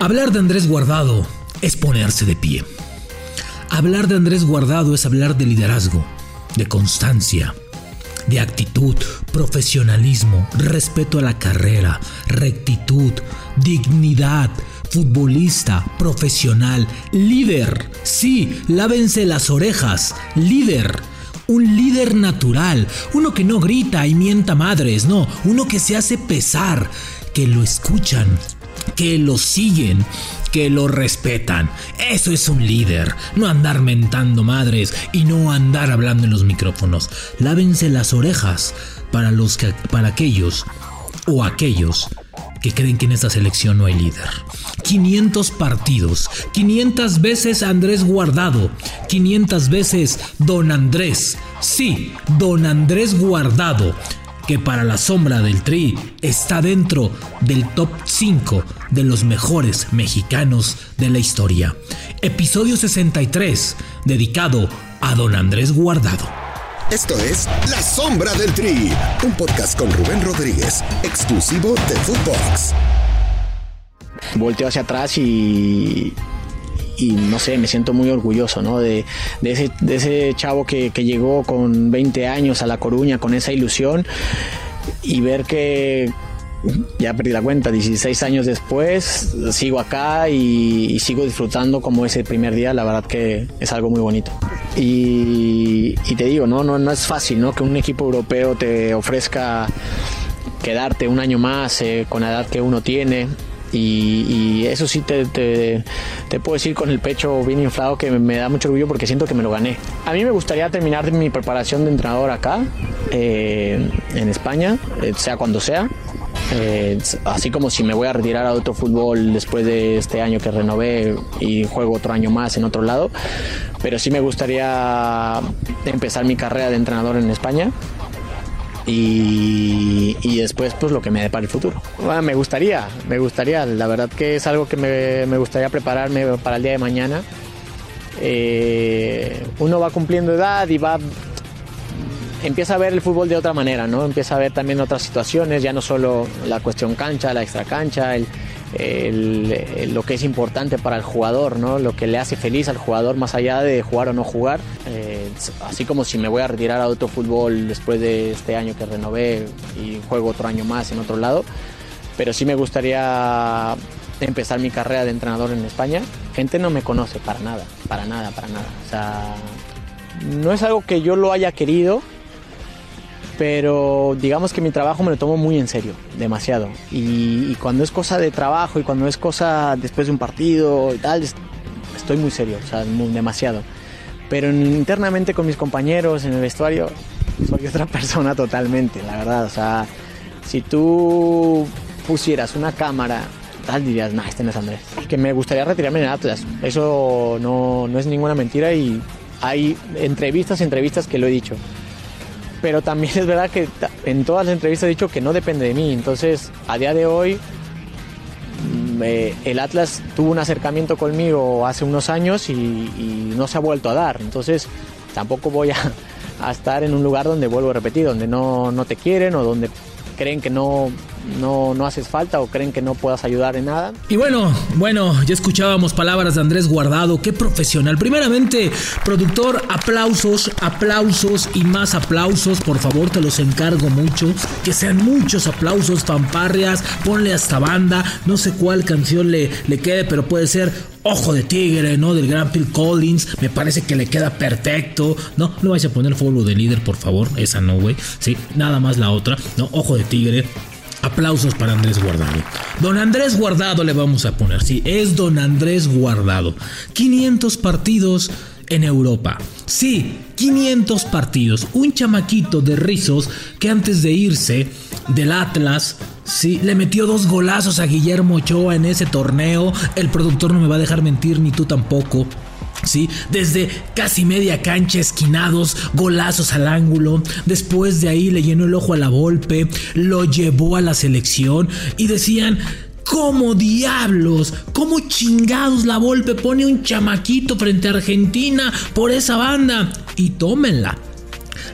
Hablar de Andrés Guardado es ponerse de pie. Hablar de Andrés Guardado es hablar de liderazgo, de constancia, de actitud, profesionalismo, respeto a la carrera, rectitud, dignidad, futbolista, profesional, líder. Sí, lávense las orejas, líder. Un líder natural, uno que no grita y mienta madres, no, uno que se hace pesar, que lo escuchan, que lo siguen, que lo respetan. Eso es un líder, no andar mentando madres y no andar hablando en los micrófonos. Lávense las orejas para los que, para aquellos o aquellos que creen que en esta selección no hay líder. 500 partidos, 500 veces Andrés Guardado, 500 veces Don Andrés. Sí, Don Andrés Guardado que para la sombra del Tri está dentro del top 5 de los mejores mexicanos de la historia. Episodio 63, dedicado a don Andrés Guardado. Esto es La Sombra del Tri, un podcast con Rubén Rodríguez, exclusivo de Footbox. Volteo hacia atrás y, y no sé, me siento muy orgulloso, ¿no? De, ese, de ese, chavo que, que, llegó con 20 años a La Coruña con esa ilusión y ver que ya perdí la cuenta, 16 años después sigo acá y, sigo disfrutando como ese primer día, la verdad que es algo muy bonito. Y, y te digo, ¿no? No, no es fácil, ¿no? Que un equipo europeo te ofrezca quedarte un año más eh, con la edad que uno tiene, y, eso sí te, te, te, puedo decir con el pecho bien inflado que me, da mucho orgullo porque siento que me lo gané. A mí me gustaría terminar mi preparación de entrenador acá, eh, en España, eh, sea cuando sea. Eh, así como si me voy a retirar a otro fútbol después de este año que renové y juego otro año más en otro lado, pero sí me gustaría empezar mi carrera de entrenador en España y, y, después pues lo que me depara el futuro. Bueno, me gustaría, me gustaría, la verdad que es algo que me, me gustaría prepararme para el día de mañana. Eh, uno va cumpliendo edad y va empieza a ver el fútbol de otra manera, ¿no? Empieza a ver también otras situaciones, ya no solo la cuestión cancha, la extra cancha, el, lo que es importante para el jugador, ¿no? Lo que le hace feliz al jugador más allá de jugar o no jugar. Eh, así como si me voy a retirar a otro fútbol después de este año que renové y juego otro año más en otro lado. Pero sí me gustaría empezar mi carrera de entrenador en España. Gente no me conoce para nada, para nada, para nada. O sea, no es algo que yo lo haya querido, pero digamos que mi trabajo me lo tomo muy en serio, demasiado. Y, y, cuando es cosa de trabajo y cuando es cosa después de un partido y tal, estoy muy serio, o sea, muy, demasiado. Pero internamente con mis compañeros en el vestuario, soy otra persona totalmente, la verdad. O sea, si tú pusieras una cámara, tal, dirías, nah, este no es Andrés. Que me gustaría retirarme en Atlas, eso no, no es ninguna mentira y hay entrevistas, entrevistas que lo he dicho pero también es verdad que en todas las entrevistas he dicho que no depende de mí. Entonces, a día de hoy, eh, el Atlas tuvo un acercamiento conmigo hace unos años y, no se ha vuelto a dar. Entonces, tampoco voy a, a, estar en un lugar donde vuelvo a repetir, donde no, no te quieren o donde creen que no, no, no haces falta o creen que no puedas ayudar en nada. Y bueno, bueno, ya escuchábamos palabras de Andrés Guardado, qué profesional. Primeramente, productor, aplausos, aplausos y más aplausos, por favor, te los encargo mucho. Que sean muchos aplausos, fanfarrias, ponle hasta banda, no sé cuál canción le, le quede, pero puede ser Ojo de Tigre, ¿no? Del gran Phil Collins. Me parece que le queda perfecto. No, no vais a poner follow de líder, por favor. Esa no, güey. Sí, nada más la otra. No, Ojo de Tigre. Aplausos para Andrés Guardado. Don Andrés Guardado le vamos a poner. Sí, es Don Andrés Guardado. 500 partidos en Europa. Sí, 500 partidos. Un chamaquito de rizos que antes de irse del Atlas Sí, le metió dos golazos a Guillermo Ochoa en ese torneo. El productor no me va a dejar mentir, ni tú tampoco. Sí, desde casi media cancha, esquinados, golazos al ángulo. Después de ahí le llenó el ojo a la golpe, lo llevó a la selección y decían. ¿Cómo diablos? ¿Cómo chingados la Volpe pone un chamaquito frente a Argentina por esa banda? Y tómenla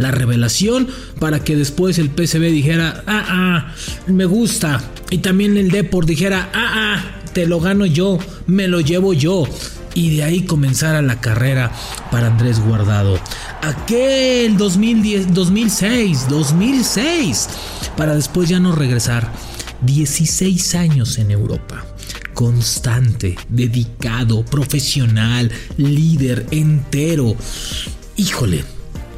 la revelación para que después el PCB dijera, ah, ah, me gusta. Y también el Deport dijera, ah, ah, te lo gano yo, me lo llevo yo. Y de ahí comenzara la carrera para Andrés Guardado. Aquel 2010, 2006, 2006, para después ya no regresar. 16 años en Europa constante, dedicado, profesional, líder, entero. Híjole,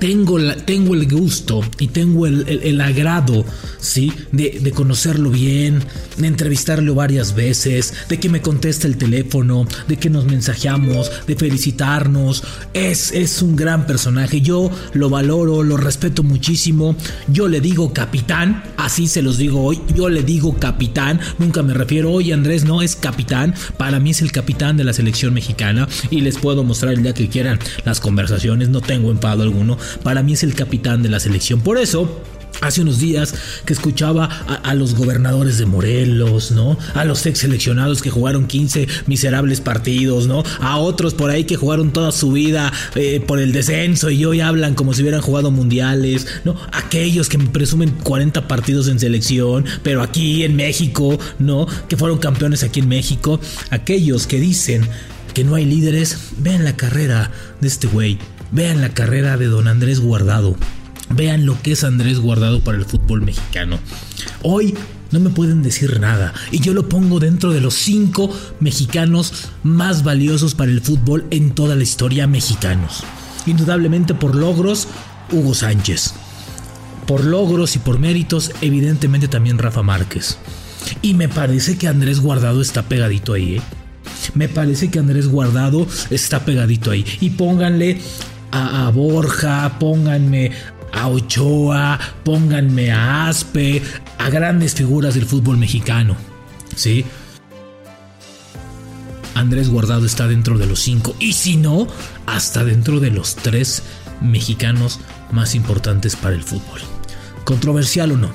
tengo, la, tengo el gusto y tengo el, el, agrado, ¿sí? De, de, conocerlo bien, de entrevistarlo varias veces, de que me conteste el teléfono, de que nos mensajeamos, de felicitarnos. Es, es un gran personaje. Yo lo valoro, lo respeto muchísimo. Yo le digo capitán, así se los digo hoy. Yo le digo capitán. Nunca me refiero, hoy Andrés no es capitán. Para mí es el capitán de la selección mexicana y les puedo mostrar el día que quieran las conversaciones. No tengo enfado alguno para mí es el capitán de la selección. Por eso, Hace unos días que escuchaba a, los gobernadores de Morelos, ¿no? A los ex seleccionados que jugaron 15 miserables partidos, ¿no? A otros por ahí que jugaron toda su vida eh, por el descenso y hoy hablan como si hubieran jugado mundiales, ¿no? Aquellos que presumen 40 partidos en selección, pero aquí en México, ¿no? Que fueron campeones aquí en México. Aquellos que dicen que no hay líderes, vean la carrera de este güey. Vean la carrera de don Andrés Guardado. Vean lo que es Andrés Guardado para el fútbol mexicano. Hoy no me pueden decir nada y yo lo pongo dentro de los cinco mexicanos más valiosos para el fútbol en toda la historia mexicanos. Indudablemente por logros, Hugo Sánchez. Por logros y por méritos, evidentemente también Rafa Márquez. Y me parece que Andrés Guardado está pegadito ahí, ¿eh? Me parece que Andrés Guardado está pegadito ahí. Y pónganle a, Borja, pónganme a Ochoa, pónganme a Aspe, a grandes figuras del fútbol mexicano. ¿Sí? Andrés Guardado está dentro de los cinco y si no, hasta dentro de los tres mexicanos más importantes para el fútbol. Controversial o no,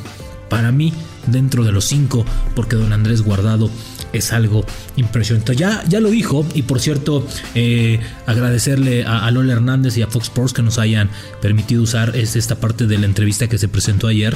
para mí dentro de los cinco, porque don Andrés Guardado es algo impresionante. Ya, ya lo dijo, y por cierto, eh, agradecerle a, Lola Hernández y a Fox Sports que nos hayan permitido usar esta parte de la entrevista que se presentó ayer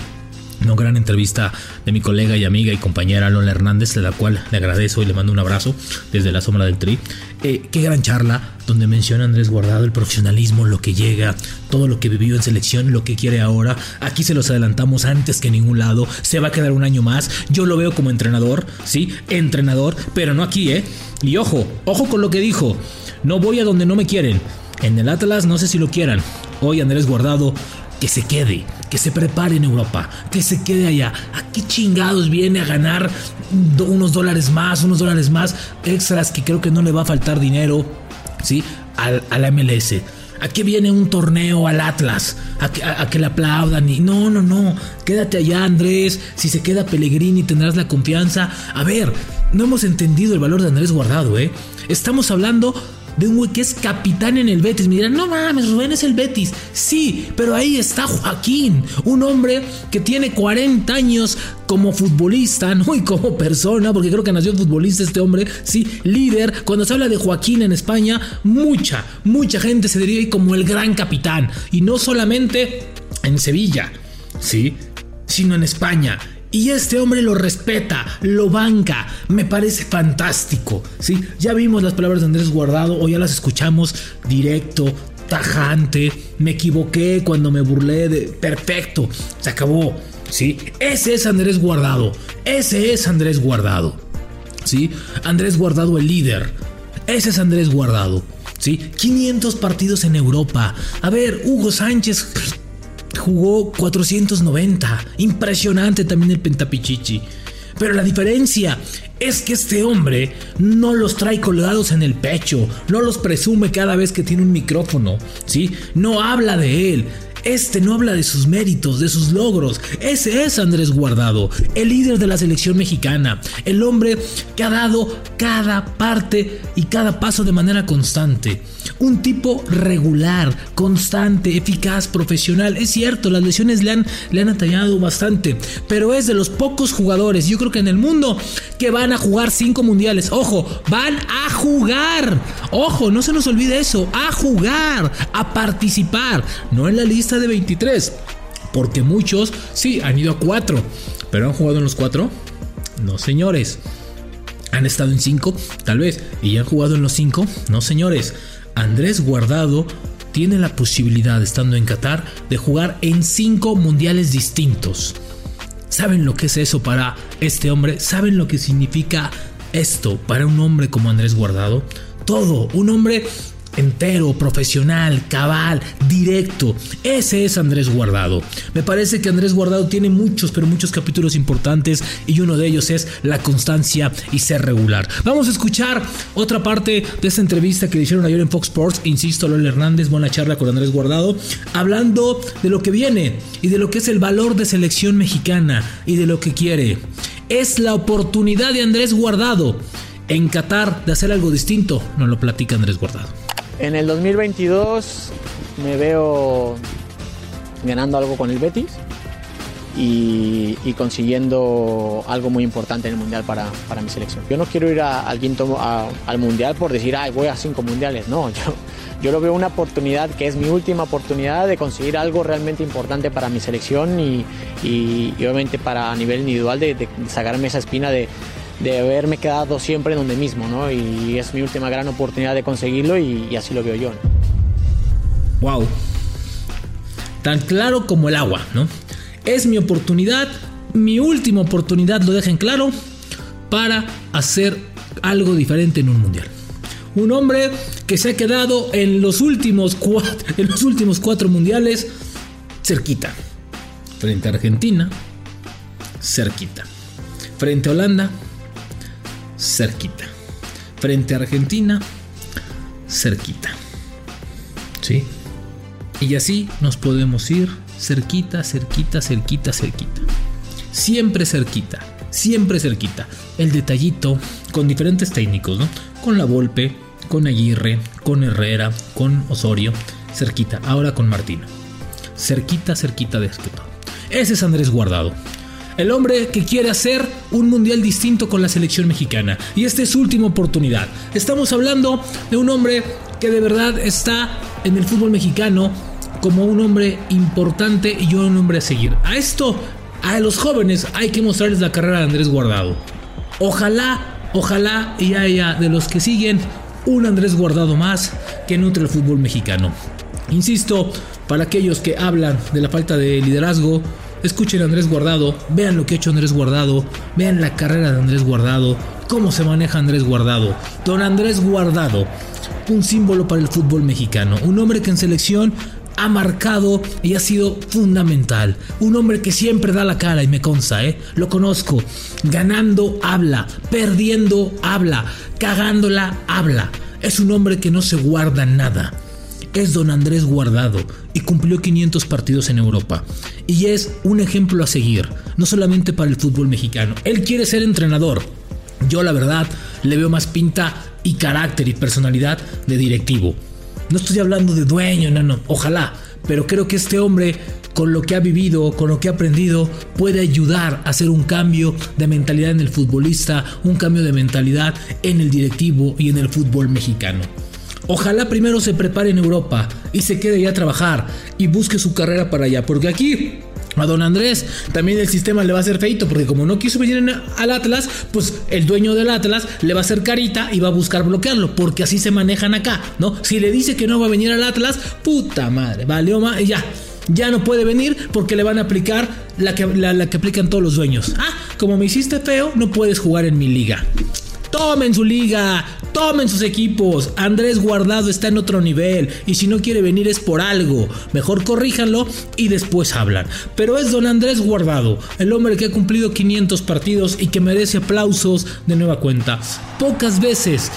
una gran entrevista de mi colega y amiga y compañera Lola Hernández, de la cual le agradezco y le mando un abrazo desde la sombra del tri. Eh, qué gran charla donde menciona Andrés Guardado el profesionalismo, lo que llega, todo lo que vivió en selección, lo que quiere ahora. Aquí se los adelantamos antes que en ningún lado. Se va a quedar un año más. Yo lo veo como entrenador, sí, entrenador, pero no aquí, ¿eh? Y ojo, ojo con lo que dijo. No voy a donde no me quieren. En el Atlas no sé si lo quieran. Hoy Andrés Guardado que se quede, que se prepare en Europa, que se quede allá. ¿A qué chingados viene a ganar unos dólares más, unos dólares más extras que creo que no le va a faltar dinero, ¿sí? Al, a la MLS. ¿A qué viene un torneo al Atlas? ¿A que, a, que le aplaudan? Y, no, no, no. Quédate allá, Andrés. Si se queda Pellegrini tendrás la confianza. A ver, no hemos entendido el valor de Andrés Guardado, ¿eh? Estamos hablando de un güey que es capitán en el Betis. Me dirán, no mames, Rubén es el Betis. Sí, pero ahí está Joaquín, un hombre que tiene 40 años como futbolista, ¿no? Y como persona, porque creo que nació futbolista este hombre, sí, líder. Cuando se habla de Joaquín en España, mucha, mucha gente se diría como el gran capitán. Y no solamente en Sevilla, sí, sino en España. Y este hombre lo respeta, lo banca, me parece fantástico, ¿sí? Ya vimos las palabras de Andrés Guardado o ya las escuchamos directo, tajante, me equivoqué cuando me burlé de... Perfecto, se acabó, ¿sí? Ese es Andrés Guardado, ese es Andrés Guardado, ¿sí? Andrés Guardado el líder, ese es Andrés Guardado. ¿Sí? 500 partidos en Europa. A ver, Hugo Sánchez jugó 490. Impresionante también el Pentapichichi. Pero la diferencia es que este hombre no los trae colgados en el pecho, no los presume cada vez que tiene un micrófono, ¿sí? No habla de él, este no habla de sus méritos, de sus logros. Ese es Andrés Guardado, el líder de la selección mexicana, el hombre que ha dado cada parte y cada paso de manera constante. Un tipo regular, constante, eficaz, profesional. Es cierto, las lesiones le han, le han atallado bastante, pero es de los pocos jugadores, yo creo que en el mundo, que van a jugar cinco mundiales. Ojo, van a jugar. Ojo, no se nos olvide eso, a jugar, a participar, no en la lista de 23. Porque muchos, sí, han ido a 4. Pero han jugado en los 4. No, señores. ¿Han estado en cinco? Tal vez. ¿Y han jugado en los cinco? No, señores. Andrés Guardado tiene la posibilidad, estando en Qatar, de jugar en cinco mundiales distintos. ¿Saben lo que es eso para este hombre? ¿Saben lo que significa esto para un hombre como Andrés Guardado? Todo, un hombre entero, profesional, cabal, directo. Ese es Andrés Guardado. Me parece que Andrés Guardado tiene muchos, pero muchos capítulos importantes y uno de ellos es la constancia y ser regular. Vamos a escuchar otra parte de esta entrevista que le hicieron ayer en Fox Sports. Insisto, Lolo Hernández, buena charla con Andrés Guardado, hablando de lo que viene y de lo que es el valor de selección mexicana y de lo que quiere. Es la oportunidad de Andrés Guardado en Qatar de hacer algo distinto, nos lo platica Andrés Guardado. En el 2022 me veo ganando algo con el Betis y, consiguiendo algo muy importante en el Mundial para, mi selección. Yo no quiero ir al quinto al Mundial por decir, ay, voy a cinco Mundiales. No, yo, yo lo veo una oportunidad que es mi última oportunidad de conseguir algo realmente importante para mi selección y, obviamente para a nivel individual de sacarme esa espina de de haberme quedado siempre en donde mismo, ¿no? Y es mi última gran oportunidad de conseguirlo y, así lo veo yo. Wow. Tan claro como el agua, ¿no? Es mi oportunidad, mi última oportunidad, lo dejen claro, para hacer algo diferente en un mundial. Un hombre que se ha quedado en los últimos cuatro, en los últimos cuatro mundiales cerquita. Frente a Argentina, cerquita. Frente a Holanda, cerquita. Frente a Argentina, cerquita. ¿Sí? Y así nos podemos ir cerquita, cerquita, cerquita, cerquita. Siempre cerquita, siempre cerquita. El detallito con diferentes técnicos, ¿no? Con la Volpe, con Aguirre, con Herrera, con Osorio, cerquita. Ahora con Martino. Cerquita, cerquita de esto. Ese es Andrés Guardado. El hombre que quiere hacer un mundial distinto con la selección mexicana. Y esta es su última oportunidad. Estamos hablando de un hombre que de verdad está en el fútbol mexicano como un hombre importante y un hombre a seguir. A esto, a los jóvenes hay que mostrarles la carrera de Andrés Guardado. Ojalá, ojalá y haya de los que siguen un Andrés Guardado más que nutre el fútbol mexicano. Insisto, para aquellos que hablan de la falta de liderazgo, Escuchen a Andrés Guardado, vean lo que ha hecho Andrés Guardado, vean la carrera de Andrés Guardado, cómo se maneja Andrés Guardado. Don Andrés Guardado, un símbolo para el fútbol mexicano, un hombre que en selección ha marcado y ha sido fundamental. Un hombre que siempre da la cara y me consta, ¿eh? Lo conozco. Ganando habla, perdiendo habla, cagándola habla. Es un hombre que no se guarda nada es don Andrés Guardado y cumplió 500 partidos en Europa. Y es un ejemplo a seguir, no solamente para el fútbol mexicano. Él quiere ser entrenador. Yo la verdad le veo más pinta y carácter y personalidad de directivo. No estoy hablando de dueño, no, no, ojalá. Pero creo que este hombre, con lo que ha vivido, con lo que ha aprendido, puede ayudar a hacer un cambio de mentalidad en el futbolista, un cambio de mentalidad en el directivo y en el fútbol mexicano. Ojalá primero se prepare en Europa y se quede ya a trabajar y busque su carrera para allá, porque aquí a don Andrés también el sistema le va a hacer feito, porque como no quiso venir al Atlas, pues el dueño del Atlas le va a hacer carita y va a buscar bloquearlo, porque así se manejan acá, ¿no? Si le dice que no va a venir al Atlas, puta madre, vale, y ya. Ya no puede venir porque le van a aplicar la que, la que aplican todos los dueños. Ah, como me hiciste feo, no puedes jugar en mi liga. Tomen su liga, tomen sus equipos. Andrés Guardado está en otro nivel y si no quiere venir es por algo. Mejor corríjanlo y después hablan. Pero es don Andrés Guardado, el hombre que ha cumplido 500 partidos y que merece aplausos de nueva cuenta. Pocas veces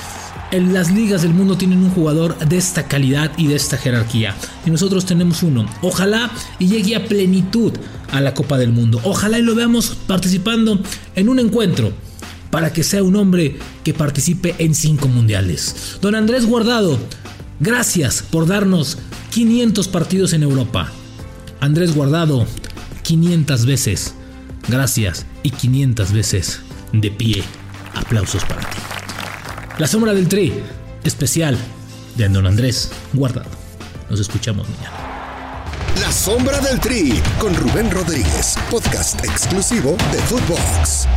en las ligas del mundo tienen un jugador de esta calidad y de esta jerarquía. Y nosotros tenemos uno. Ojalá y llegue a plenitud a la Copa del Mundo. Ojalá y lo veamos participando en un encuentro para que sea un hombre que participe en cinco mundiales. Don Andrés Guardado, gracias por darnos 500 partidos en Europa. Andrés Guardado, 500 veces. Gracias y 500 veces de pie. Aplausos para ti. La sombra del tri, especial de Don Andrés Guardado. Nos escuchamos mañana. La sombra del tri con Rubén Rodríguez, podcast exclusivo de Footbox.